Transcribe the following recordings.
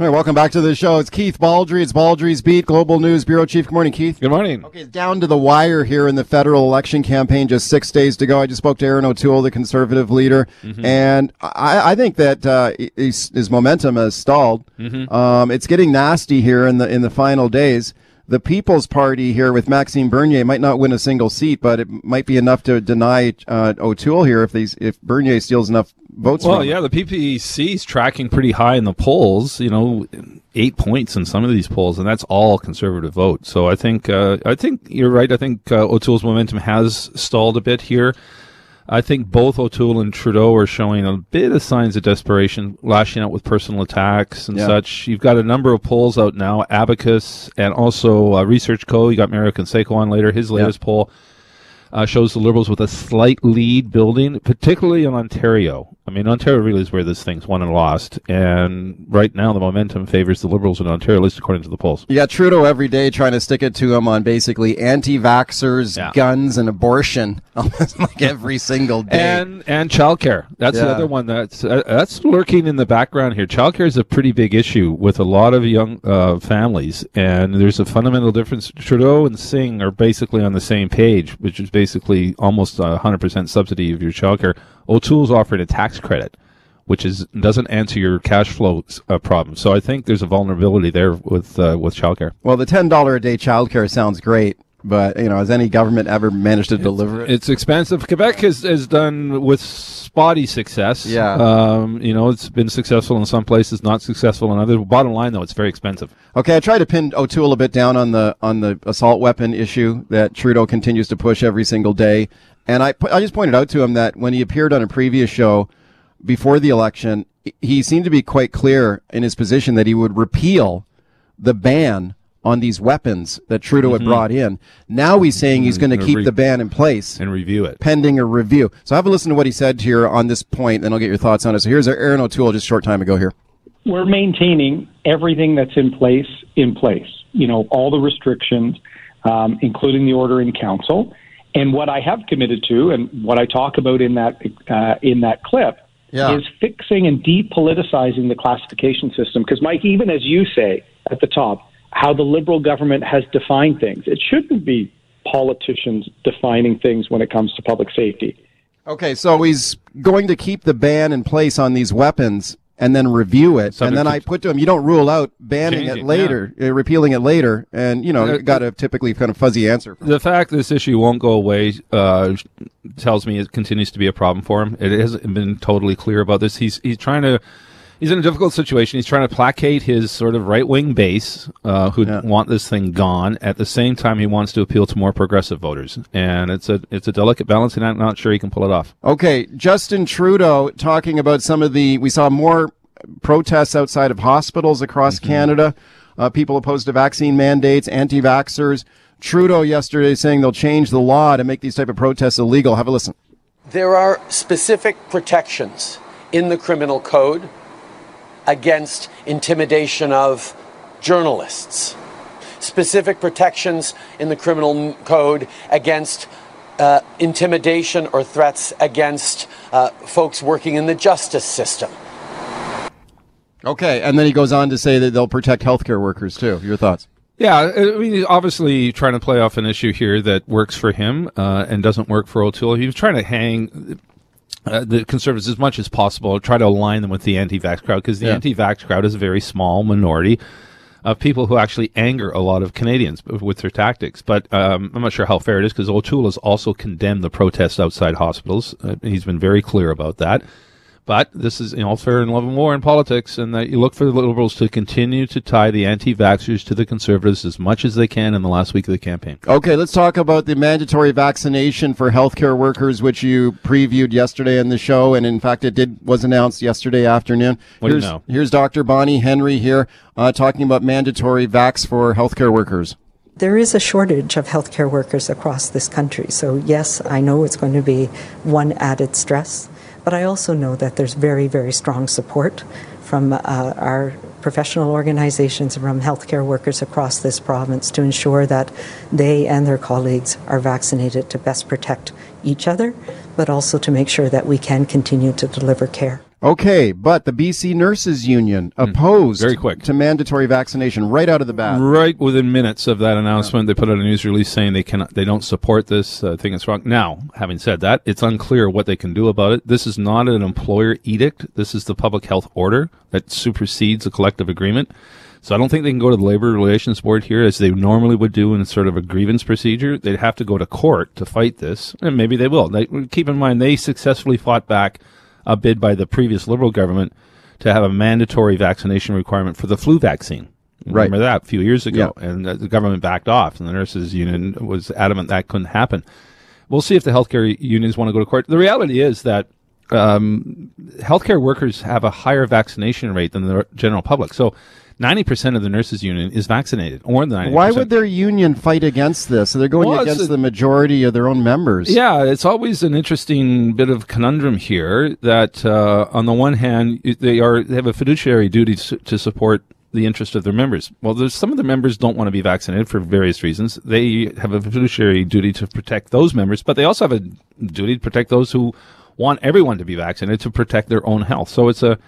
All right, welcome back to the show. It's Keith Baldrey. It's Baldrey's Beat, Global News Bureau Chief. Good morning, Keith. Good morning. Okay, down to the wire here in the federal election campaign. Just six days to go. I just spoke to Erin O'Toole, the conservative leader, mm-hmm. and I, I, think that uh, his, his, momentum has stalled. Mm-hmm. Um, it's getting nasty here in the in the final days the People's Party here with Maxime Bernier might not win a single seat, but it might be enough to deny uh, O'Toole here if these if Bernier steals enough votes. Well, yeah, the PPC is tracking pretty high in the polls. You know, eight points in some of these polls, and that's all conservative votes. So I think uh, I think you're right. I think uh, O'Toole's momentum has stalled a bit here. I think both O'Toole and Trudeau are showing a bit of signs of desperation, lashing out with personal attacks and yeah. such. You've got a number of polls out now, Abacus and also uh, Research Co. You got Mario Canseco on later. His latest yeah. poll uh, shows the Liberals with a slight lead building, particularly in Ontario. I mean, Ontario really is where this thing's won and lost. And right now, the momentum favors the Liberals in Ontario, at least according to the polls. You got Trudeau every day trying to stick it to him on basically anti vaxxers, yeah. guns, and abortion almost like every single day. And and childcare. That's yeah. the other one that's uh, that's lurking in the background here. Childcare is a pretty big issue with a lot of young uh, families. And there's a fundamental difference. Trudeau and Singh are basically on the same page, which is basically almost 100% subsidy of your childcare. O'Toole's offering a tax credit, which is doesn't answer your cash flow uh, problem. So I think there's a vulnerability there with uh, with childcare. Well, the ten dollar a day childcare sounds great, but you know, has any government ever managed to it's, deliver it? It's expensive. Quebec has, has done with spotty success. Yeah. Um, you know, it's been successful in some places, not successful in others. Bottom line, though, it's very expensive. Okay, I tried to pin O'Toole a bit down on the on the assault weapon issue that Trudeau continues to push every single day. And I, I just pointed out to him that when he appeared on a previous show before the election, he seemed to be quite clear in his position that he would repeal the ban on these weapons that Trudeau mm-hmm. had brought in. Now he's saying he's going to keep re- the ban in place and review it, pending a review. So have a listen to what he said here on this point, and I'll get your thoughts on it. So here's our Erin O'Toole just a short time ago here. We're maintaining everything that's in place in place. You know, all the restrictions, um, including the order in council. And what I have committed to, and what I talk about in that uh, in that clip, yeah. is fixing and depoliticizing the classification system. Because, Mike, even as you say at the top, how the Liberal government has defined things, it shouldn't be politicians defining things when it comes to public safety. Okay, so he's going to keep the ban in place on these weapons and then review it. Subject and then I put to him, you don't rule out banning changing, it later, yeah. uh, repealing it later, and you know, uh, got a typically kind of fuzzy answer. The fact this issue won't go away uh, tells me it continues to be a problem for him. It hasn't been totally clear about this. He's he's trying to he's in a difficult situation. He's trying to placate his sort of right wing base uh, who yeah. want this thing gone. At the same time, he wants to appeal to more progressive voters, and it's a it's a delicate balance, and I'm not sure he can pull it off. Okay, Justin Trudeau talking about some of the we saw more protests outside of hospitals across mm-hmm. Canada. Uh, people opposed to vaccine mandates, anti-vaxxers. Trudeau yesterday saying they'll change the law to make these type of protests illegal. Have a listen. There are specific protections in the criminal code against intimidation of journalists, specific protections in the criminal code against uh, intimidation or threats against uh, folks working in the justice system. Okay, and then he goes on to say that they'll protect healthcare workers too. Your thoughts? Yeah, I mean, obviously trying to play off an issue here that works for him uh, and doesn't work for O'Toole. He was trying to hang uh, the conservatives as much as possible, try to align them with the anti-vax crowd because the yeah. anti-vax crowd is a very small minority of people who actually anger a lot of Canadians with their tactics. But um, I'm not sure how fair it is because O'Toole has also condemned the protests outside hospitals. Uh, he's been very clear about that. But this is you know fair and love and war in politics, and that you look for the Liberals to continue to tie the anti-vaxxers to the Conservatives as much as they can in the last week of the campaign. Okay, let's talk about the mandatory vaccination for healthcare workers, which you previewed yesterday in the show, and in fact, it did was announced yesterday afternoon. What here's, do you know? Here's Dr. Bonnie Henry here uh, talking about mandatory vax for healthcare workers. There is a shortage of healthcare workers across this country. So, yes, I know it's going to be one added stress. But I also know that there's very, very strong support from uh, our professional organizations from healthcare workers across this province to ensure that they and their colleagues are vaccinated to best protect each other, but also to make sure that we can continue to deliver care. Okay, but the BC Nurses Union opposed Hmm. Very quick. to mandatory vaccination right out of the bat. Right within minutes of that announcement, they put out a news release saying they cannot, they don't support this. I think it's wrong. Now, having said that, it's unclear what they can do about it. This is not an employer edict. This is the public health order that supersedes a collective agreement. So I don't think they can go to the labor relations board here as they normally would do in sort of a grievance procedure. They'd have to go to court to fight this, and maybe they will. They, keep in mind they successfully fought back a bid by the previous Liberal government to have a mandatory vaccination requirement for the flu vaccine. Right. Remember that a few years ago, Yeah. and the government backed off, and the nurses union was adamant that couldn't happen. We'll see if the healthcare unions want to go to court. The reality is that um, healthcare workers have a higher vaccination rate than the general public. So, ninety percent of the nurses union is vaccinated, or than ninety. Why would their union fight against this? So they're going Well, against a- the majority of their own members. Yeah, it's always an interesting bit of conundrum here. That uh, on the one hand, they are they have a fiduciary duty to, to support the interest of their members. Well, there's some of the members don't want to be vaccinated for various reasons. They have a fiduciary duty to protect those members, but they also have a duty to protect those who want everyone to be vaccinated to protect their own health. So it's a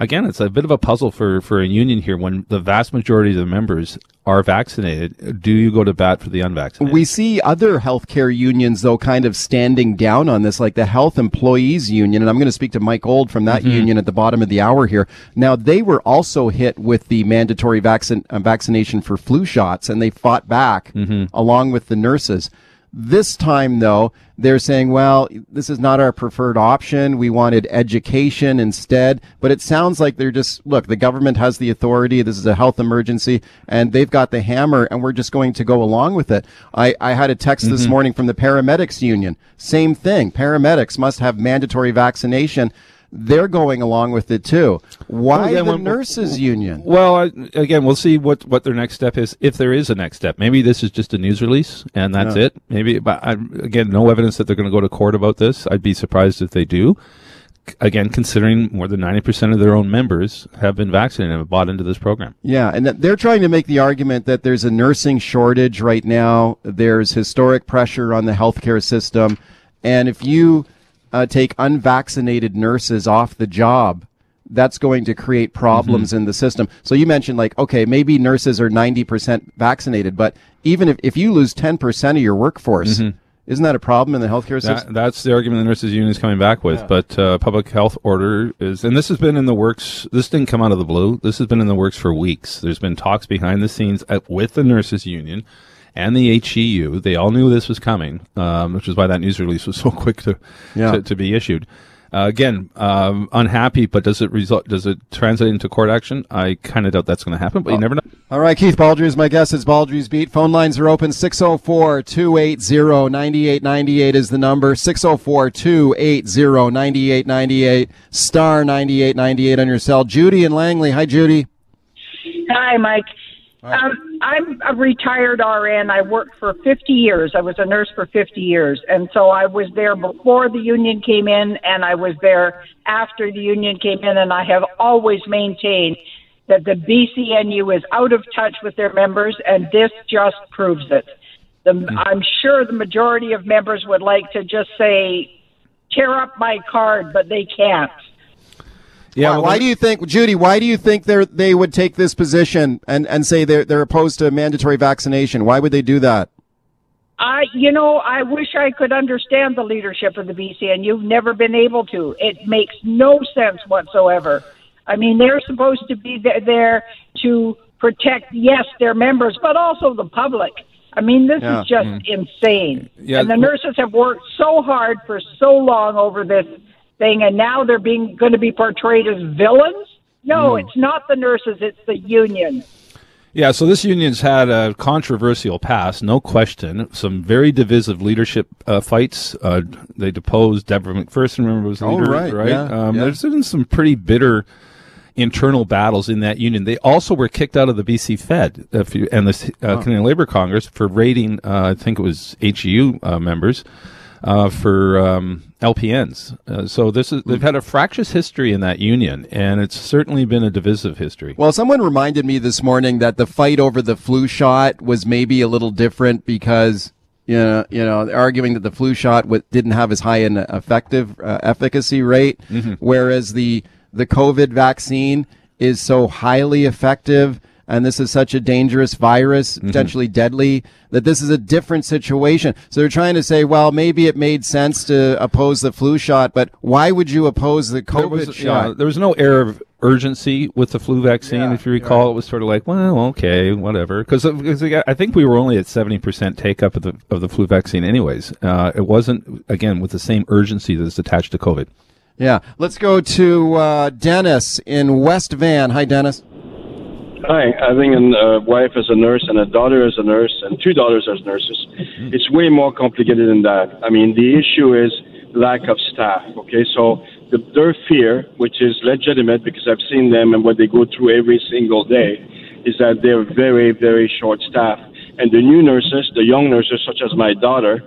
again, it's a bit of a puzzle for, for a union here when the vast majority of the members are vaccinated. Do you go to bat for the unvaccinated? We see other healthcare unions, though, kind of standing down on this, like the Health Employees Union. And I'm going to speak to Mike Old from that union at the bottom of the hour here. Now, they were also hit with the mandatory vaccin- uh, vaccination for flu shots, and they fought back along with the nurses. This time, though, they're saying, well, this is not our preferred option. We wanted education instead. But it sounds like they're just, look, the government has the authority. This is a health emergency and they've got the hammer and we're just going to go along with it. I, I had a text this mm-hmm. morning from the paramedics union. Same thing. Paramedics must have mandatory vaccination. They're going along with it too. Why again, the when- nurses union? Well, I, again, we'll see what, what their next step is, if there is a next step. Maybe this is just a news release and that's it. Maybe, but I, again, no evidence that they're going to go to court about this. I'd be surprised if they do. Again, considering more than 90% of their own members have been vaccinated and have bought into this program. Yeah, and they're trying to make the argument that there's a nursing shortage right now. There's historic pressure on the healthcare system, and if you uh, take unvaccinated nurses off the job, that's going to create problems in the system. So you mentioned like, okay, maybe nurses are 90% vaccinated, but even if, if you lose 10% of your workforce, isn't that a problem in the healthcare system? That, that's the argument the nurses union is coming back with. But uh, public health order is, and this has been in the works. This didn't come out of the blue. This has been in the works for weeks. There's been talks behind the scenes at, with the nurses union and the HEU. They all knew this was coming, um, which is why that news release was so quick to Yeah. to, to be issued. Uh, again, um, unhappy, but does it result? Does it translate into court action? I kind of doubt that's going to happen, but you never know. All right, Keith Baldrey is my guest. It's Baldrey's Beat. Phone lines are open. 604 280 9898 is the number. 604 280 9898. Star 9898 on your cell. Judy and Langley. Hi, Judy. Hi, Mike. Um, I'm a retired RN. I worked for 50 years. I was a nurse for 50 years. And so I was there before the union came in, and I was there after the union came in. And I have always maintained that the BCNU is out of touch with their members, and this just proves it. The, I'm sure the majority of members would like to just say, tear up my card, but they can't. Yeah. why, well, why do you think, Judy, why do you think they they would take this position and, and say they're, they're opposed to mandatory vaccination? Why would they do that? I, you know, I wish I could understand the leadership of the BC, and you've never been able to. It makes no sense whatsoever. I mean, they're supposed to be th- there to protect, yes, their members, but also the public. I mean, this Yeah. is just mm. insane. Yeah. And the nurses have worked so hard for so long over this thing, and now they're being going to be portrayed as villains. No, it's not the nurses; it's the union. Yeah, so this union's had a controversial past, no question. Some very divisive leadership uh, fights. Uh, they deposed Debra McPherson, remember, was the Oh, leader, right, yeah, um, yeah. There's been some pretty bitter internal battles in that union. They also were kicked out of the BC Fed if you, and the uh, Canadian Labour Congress for raiding, uh, I think it was HEU uh, members. Uh, for um, LPNs, uh, so this is they've had a fractious history in that union, and it's certainly been a divisive history. Well, someone reminded me this morning that the fight over the flu shot was maybe a little different because you know, you know, arguing that the flu shot didn't have as high an effective uh, efficacy rate, whereas the the COVID vaccine is so highly effective and this is such a dangerous virus, Mm-hmm. potentially deadly, that this is a different situation. So they're trying to say, well, maybe it made sense to oppose the flu shot, but why would you oppose the There COVID was, shot? yeah, there was no air of urgency with the flu vaccine. Yeah, if you recall, it was sort of like, well, okay, whatever. Because I think we were only at seventy percent take up of the of the flu vaccine, anyways. Uh, it wasn't again with the same urgency that is attached to COVID. yeah. Let's go to uh, Dennis in West Van. Hi, Dennis. Hi, having a uh, wife as a nurse and a daughter as a nurse and two daughters as nurses, it's way more complicated than that. I mean, the issue is lack of staff. Okay, so the, their fear, which is legitimate because I've seen them and what they go through every single day, is that they're very, very short staffed. And the new nurses, the young nurses, such as my daughter,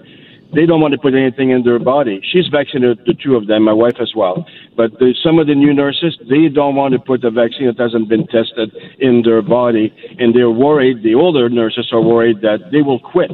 they don't want to put anything in their body. She's vaccinated, the two of them, my wife as well. But the, some of the new nurses, they don't want to put a vaccine that hasn't been tested in their body, and they're worried. The older nurses are worried that they will quit.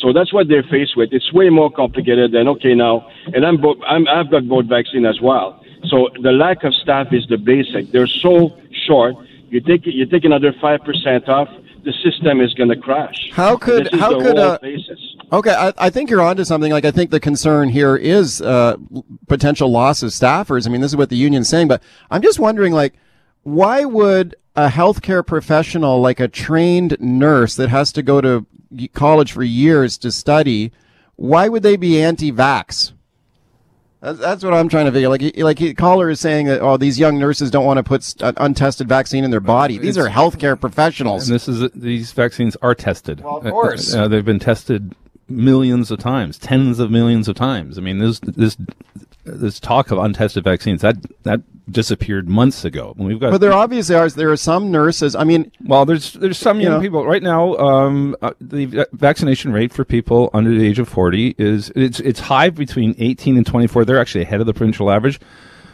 So that's what they're faced with. It's way more complicated than okay now, and I'm, bo- I'm I've got both vaccine as well. So the lack of staff is the basic. They're so short. You take you take another five percent off, the system is going to crash. How could- how could, uh, basis. Okay, I, I think you're onto something. Like, I think the concern here is uh, potential loss of staffers. I mean, this is what the union's saying, but I'm just wondering, like, why would a healthcare professional, like a trained nurse that has to go to college for years to study, why would they be anti-vax? That's, that's what I'm trying to figure. Like, he- like he, caller is saying that, oh, these young nurses don't want to put st- an uh, untested vaccine in their body. These are healthcare professionals. And this is these vaccines are tested. Well, of uh, uh, course. Uh, they've been tested millions of times, tens of millions of times. I mean, this this this talk of untested vaccines that that disappeared months ago. We've got But there obviously are there are some nurses. I mean, Well, there's there's some young know. people right now. Um, uh, the vaccination rate for people under the age of 40 is it's it's high between 18 and 24. They're actually ahead of the provincial average.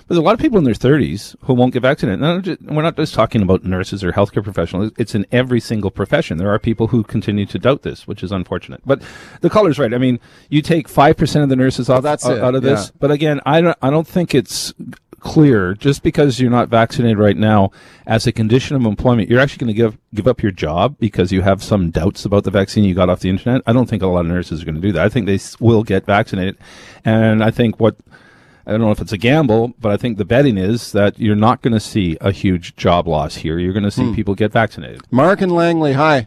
There's a lot of people in their 30s who won't get vaccinated. Not ju- we're not just talking about nurses or healthcare professionals. It's in every single profession. There are people who continue to doubt this, which is unfortunate. But the caller's right. I mean, you take five percent of the nurses off that's out, out of this. yeah. But again, I don't I don't think it's clear just because you're not vaccinated right now as a condition of employment you're actually going to give give up your job because you have some doubts about the vaccine you got off the internet i don't think a lot of nurses are going to do that i think they will get vaccinated and i think what I don't know if it's a gamble, but I think the betting is that you're not going to see a huge job loss here. You're going to see people get vaccinated. Mark and Langley, hi.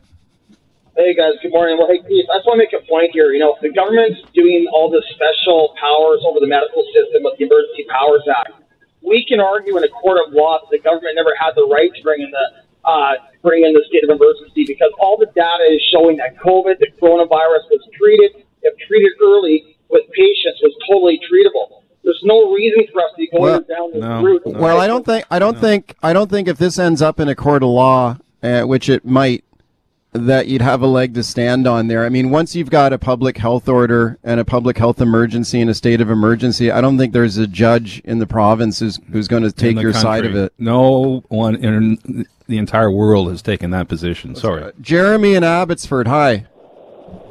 Hey guys, good morning. Well, hey Keith, I just want to make a point here. You know, the government's doing all this special powers over the medical system with the Emergency Powers Act. We can argue in a court of law that the government never had the right to bring in the uh, bring in the state of emergency because all the data is showing that COVID, the coronavirus, was treated if treated early with patients was totally treatable. There's no reason for us to be going Well, down this no, route. no. Well, I don't think I don't think I don't think if this ends up in a court of law, uh, which it might, that you'd have a leg to stand on there. I mean, once you've got a public health order and a public health emergency and a state of emergency, I don't think there's a judge in the province who's who's going to take the your side of it. No one in the entire world has taken that position. Sorry. Jeremy in Abbotsford, hi.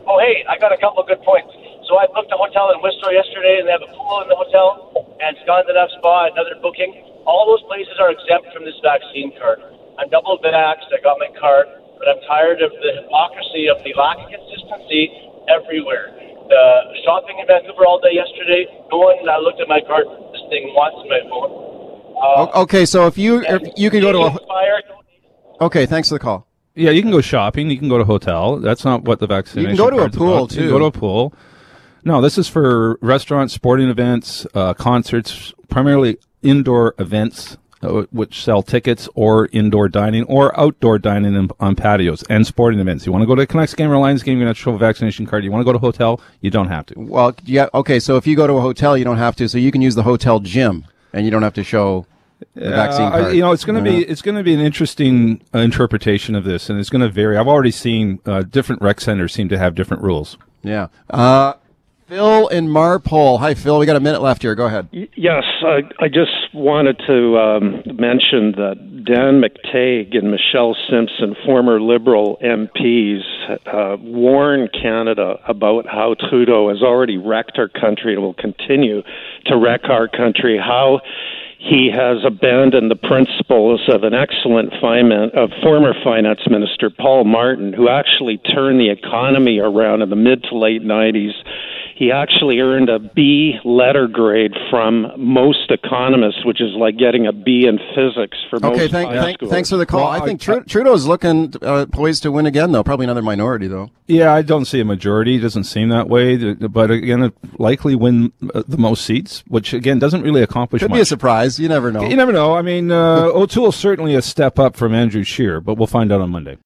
Oh, hey, I got a couple of good points. So I booked a hotel in Whistler yesterday, and they have a pool in the hotel, and Scandinave Spa, another booking. All those places are exempt from this vaccine card. I'm double vaxxed. I got my card, but I'm tired of the hypocrisy of the lack of consistency everywhere. The shopping in Vancouver all day yesterday, going, and I looked at my card. This thing wants my phone. Uh, Okay, so if you if you can go to a Expire, okay, thanks for the call. Yeah, you can go shopping. You can go to a hotel. That's not what the vaccination. You can go to a pool, about. You too. can go to a pool. No, this is for restaurants, sporting events, uh, concerts, primarily indoor events, uh, which sell tickets, or indoor dining, or outdoor dining in, on patios, and sporting events. You want to go to a Canucks game or a Lions game, you're going to show a vaccination card. You want to go to a hotel, you don't have to. Well, yeah, okay, so if you go to a hotel, you don't have to. So you can use the hotel gym, and you don't have to show the vaccine Uh, card. you know, it's going to be it's going to be an interesting uh, interpretation of this, and it's going to vary. I've already seen uh, different rec centers seem to have different rules. Yeah. Phil in Marpole. Hi, Phil. We got a minute left here. Go ahead. Yes, I, I just wanted to um, mention that Dan McTeague and Michelle Simson, former Liberal MPs, uh, warn Canada about how Trudeau has already wrecked our country and will continue to wreck our country. How he has abandoned the principles of an excellent finan- of former finance minister Paul Martin, who actually turned the economy around in the mid to late 90s he actually earned a B letter grade from most economists, which is like getting a B in physics for okay, most thank, high thank, schoolers. thanks for the call. Well, I I- think Tru- Trudeau's looking uh, poised to win again, though. Probably another minority, though. Yeah, I don't see a majority. It doesn't seem that way. But again, likely win uh, the most seats, which again doesn't really accomplish Could much. be a surprise. You never know. you never know. I mean, uh, O'Toole's certainly a step up from Andrew Scheer, but we'll find out on Monday.